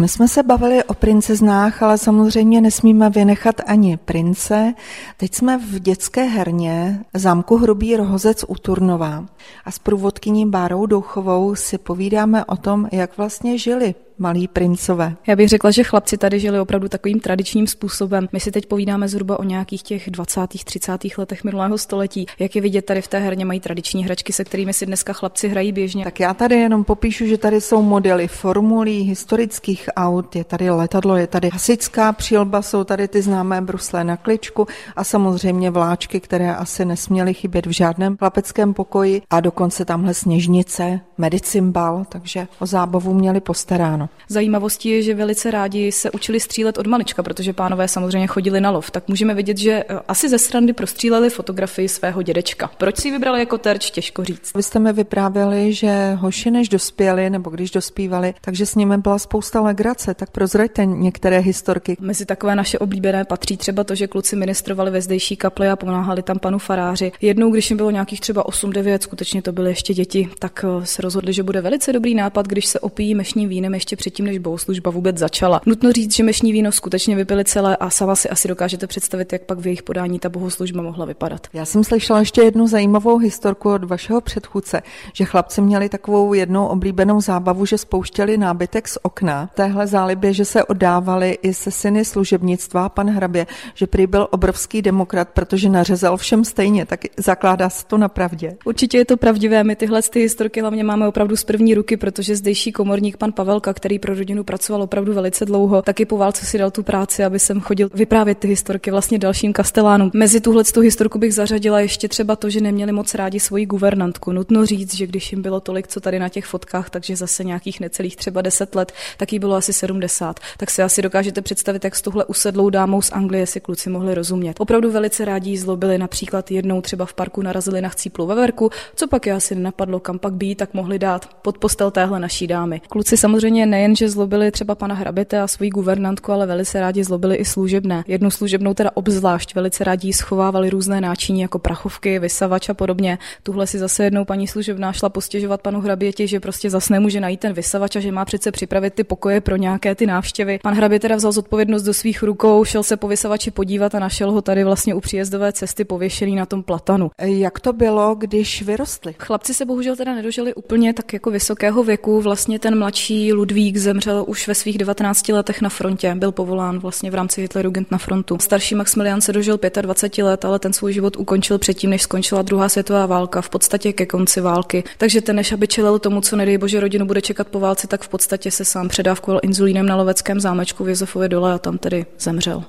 My jsme se bavili o princeznách, ale samozřejmě nesmíme vynechat ani prince. Teď jsme v dětské herně zámku Hrubý Rohozec u Turnova a s průvodkyní Bárou Douchovou si povídáme o tom, jak vlastně žili malí princové. Já bych řekla, že chlapci tady žili opravdu takovým tradičním způsobem. My si teď povídáme zhruba o nějakých těch 20. 30. letech minulého století. Jak je vidět, tady v té herně mají tradiční hračky, se kterými si dneska chlapci hrají běžně. Tak já tady jenom popíšu, že tady jsou modely formulí historických aut, je tady letadlo, je tady hasičská přilba, jsou tady ty známé bruslé na kličku a samozřejmě vláčky, které asi nesměly chybět v žádném chlapeckém pokoji a dokonce tamhle sněžnice, medicimbal, takže o zábavu měli postaráno. Zajímavostí je, že velice rádi se učili střílet od malička, protože pánové samozřejmě chodili na lov. Tak můžeme vidět, že eh, asi ze srandy prostříleli fotografii svého dědečka. Proč si vybrali jako terč, těžko říct. Vy jste mi vyprávěli, že hoši než dospěli, nebo když dospívali, takže s nimi byla spousta legrace, tak prozraďte některé historky. Mezi takové naše oblíbené patří třeba to, že kluci ministrovali ve zdejší kapli a pomáhali tam panu faráři. Jednou, když jim bylo nějakých třeba 8-9, skutečně to byly ještě děti, tak eh, se rozhodli, že bude velice dobrý nápad, když se opíjí mešním vínem ještě ještě předtím, než bohoslužba vůbec začala. Nutno říct, že mešní víno skutečně vypili celé a sama si asi dokážete představit, jak pak v jejich podání ta bohoslužba mohla vypadat. Já jsem slyšela ještě jednu zajímavou historku od vašeho předchůdce, že chlapci měli takovou jednou oblíbenou zábavu, že spouštěli nábytek z okna. Téhle zálibě, že se oddávali i se syny služebnictva, pan Hrabě, že prý byl obrovský demokrat, protože nařezal všem stejně, tak zakládá se to na pravdě. Určitě je to pravdivé. My tyhle ty historky hlavně máme opravdu z první ruky, protože zdejší komorník pan Pavelka, který pro rodinu pracoval opravdu velice dlouho, taky po válce si dal tu práci, aby jsem chodil vyprávět ty historky vlastně dalším kastelánům. Mezi tuhle tu historku bych zařadila ještě třeba to, že neměli moc rádi svoji guvernantku. Nutno říct, že když jim bylo tolik, co tady na těch fotkách, takže zase nějakých necelých třeba 10 let, tak jí bylo asi 70. Tak si asi dokážete představit, jak s tuhle usedlou dámou z Anglie si kluci mohli rozumět. Opravdu velice rádi zlobili, například jednou třeba v parku narazili na chcíplu veverku, co pak je asi nenapadlo, kam pak být, tak mohli dát pod postel téhle naší dámy. Kluci samozřejmě nejen, že zlobili třeba pana Hrabete a svoji guvernantku, ale velice rádi zlobili i služebné. Jednu služebnou teda obzvlášť velice rádi schovávali různé náčiní jako prachovky, vysavač a podobně. Tuhle si zase jednou paní služebná šla postěžovat panu Hraběti, že prostě zase nemůže najít ten vysavač a že má přece připravit ty pokoje pro nějaké ty návštěvy. Pan Hrabě teda vzal zodpovědnost do svých rukou, šel se po vysavači podívat a našel ho tady vlastně u příjezdové cesty pověšený na tom platanu. Jak to bylo, když vyrostli? Chlapci se bohužel teda nedožili úplně tak jako vysokého věku. Vlastně ten mladší Ludvík zemřel už ve svých 19 letech na frontě. Byl povolán vlastně v rámci Hitlerjugend na frontu. Starší Maximilian se dožil 25 let, ale ten svůj život ukončil předtím, než skončila druhá světová válka, v podstatě ke konci války. Takže ten, než aby čelil tomu, co nedej bože rodinu bude čekat po válce, tak v podstatě se sám předávkoval inzulínem na loveckém zámečku v Josefově dole a tam tedy zemřel.